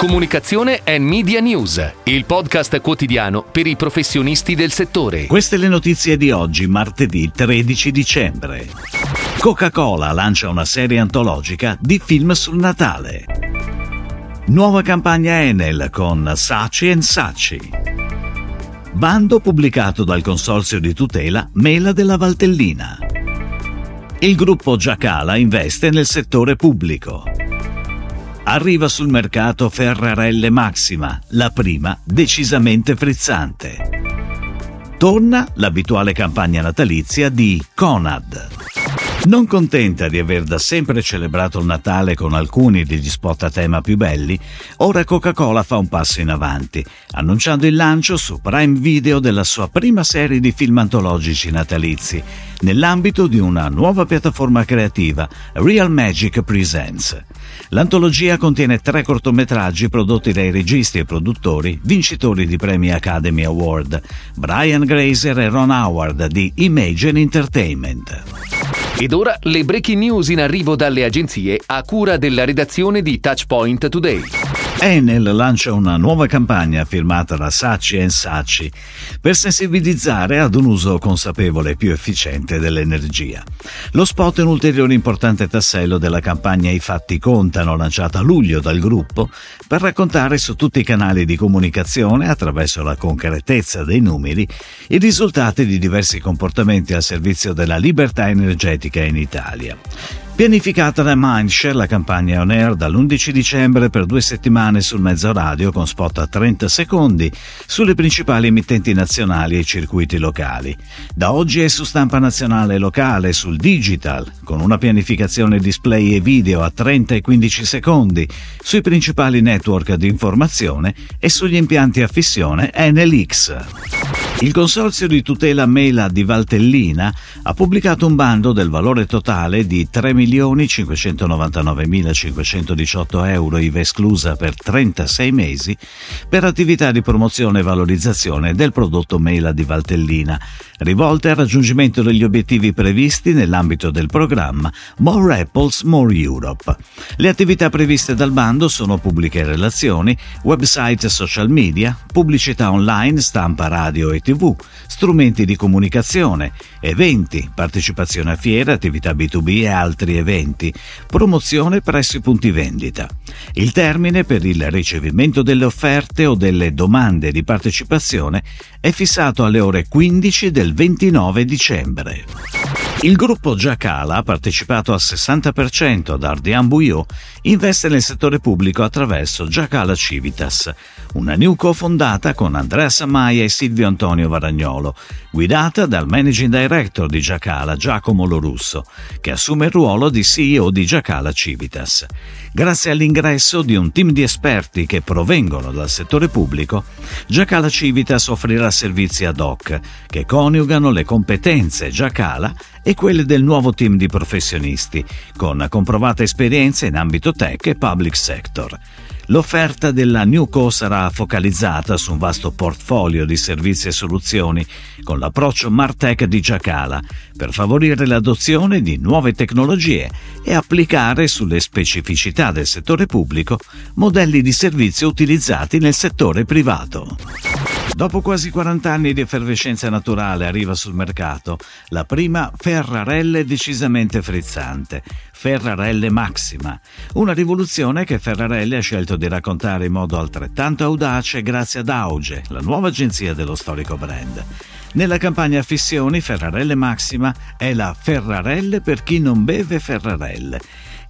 Comunicazione e Media News, il podcast quotidiano per i professionisti del settore. Queste le notizie di oggi, martedì 13 dicembre. Coca-Cola lancia una serie antologica di film sul Natale. Nuova campagna Enel con Saci Saci. Bando pubblicato dal consorzio di tutela Mela della Valtellina. Il gruppo Giacala investe nel settore pubblico. Arriva sul mercato Ferrarelle Maxima, la prima decisamente frizzante. Torna l'abituale campagna natalizia di Conad. Non contenta di aver da sempre celebrato il Natale con alcuni degli spot a tema più belli, ora Coca-Cola fa un passo in avanti, annunciando il lancio su Prime Video della sua prima serie di film antologici natalizi, nell'ambito di una nuova piattaforma creativa, Real Magic Presents. L'antologia contiene tre cortometraggi prodotti dai registi e produttori vincitori di premi Academy Award, Brian Grazer e Ron Howard di Imagine Entertainment. Ed ora le breaking news in arrivo dalle agenzie a cura della redazione di Touchpoint Today. Enel lancia una nuova campagna firmata da Saci Saci per sensibilizzare ad un uso consapevole e più efficiente dell'energia. Lo spot è un ulteriore importante tassello della campagna I fatti contano lanciata a luglio dal gruppo per raccontare su tutti i canali di comunicazione attraverso la concretezza dei numeri i risultati di diversi comportamenti al servizio della libertà energetica in Italia. Pianificata da Mindshare, la campagna on air dall'11 dicembre per due settimane sul mezzo radio con spot a 30 secondi sulle principali emittenti nazionali e circuiti locali. Da oggi è su stampa nazionale e locale, sul digital, con una pianificazione display e video a 30 e 15 secondi, sui principali network di informazione e sugli impianti a fissione NLX. Il consorzio di tutela Mela di Valtellina ha pubblicato un bando del valore totale di 3.599.518 euro IVA esclusa per 36 mesi per attività di promozione e valorizzazione del prodotto Mela di Valtellina, rivolte al raggiungimento degli obiettivi previsti nell'ambito del programma More Apples, More Europe. Le attività previste dal bando sono pubbliche relazioni, website e social media, pubblicità online, stampa radio e tv, strumenti di comunicazione, eventi, partecipazione a fiere, attività B2B e altri eventi, promozione presso i punti vendita. Il termine per il ricevimento delle offerte o delle domande di partecipazione è fissato alle ore 15 del 29 dicembre. Il gruppo Giacala, partecipato al 60% da Ardian Bouillot, investe nel settore pubblico attraverso Giacala Civitas, una new co-fondata con Andrea Samaia e Silvio Antonio Varagnolo, guidata dal managing director di Giacala, Giacomo Lorusso, che assume il ruolo di CEO di Giacala Civitas. Grazie all'ingresso di un team di esperti che provengono dal settore pubblico, Giacala Civitas offrirà servizi ad hoc che coniugano le competenze Giacala e quelle del nuovo team di professionisti, con comprovata esperienza in ambito tech e public sector. L'offerta della Newco sarà focalizzata su un vasto portfolio di servizi e soluzioni con l'approccio Martech di Giacala per favorire l'adozione di nuove tecnologie e applicare sulle specificità del settore pubblico modelli di servizio utilizzati nel settore privato. Dopo quasi 40 anni di effervescenza naturale arriva sul mercato la prima Ferrarelle decisamente frizzante, Ferrarelle Maxima, una rivoluzione che Ferrarelle ha scelto di raccontare in modo altrettanto audace grazie ad Auge, la nuova agenzia dello storico brand. Nella campagna Fissioni Ferrarelle Maxima è la Ferrarelle per chi non beve Ferrarelle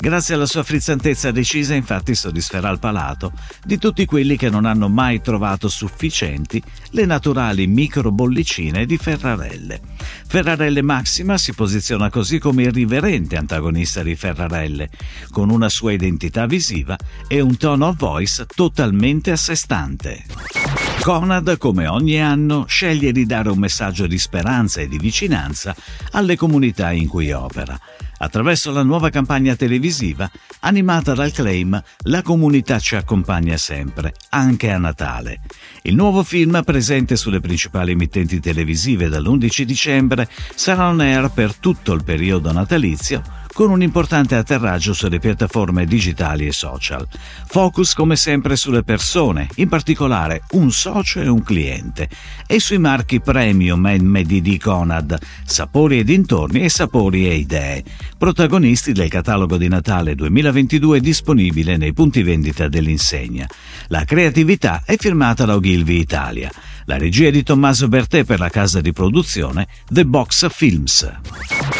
Grazie alla sua frizzantezza decisa, infatti, soddisferà il palato di tutti quelli che non hanno mai trovato sufficienti le naturali microbollicine di Ferrarelle. Ferrarelle Maxima si posiziona così come irriverente antagonista di Ferrarelle, con una sua identità visiva e un tone of voice totalmente a sé stante. Conad, come ogni anno, sceglie di dare un messaggio di speranza e di vicinanza alle comunità in cui opera attraverso la nuova campagna televisiva animata dal claim La comunità ci accompagna sempre, anche a Natale. Il nuovo film, presente sulle principali emittenti televisive dall'11 dicembre, sarà on air per tutto il periodo natalizio con un importante atterraggio sulle piattaforme digitali e social. Focus come sempre sulle persone, in particolare un socio e un cliente, e sui marchi premium medi di Conad, sapori e dintorni e sapori e idee, protagonisti del catalogo di Natale 2022 disponibile nei punti vendita dell'insegna. La creatività è firmata da Ogilvy Italia. La regia di Tommaso Bertè per la casa di produzione The Box Films.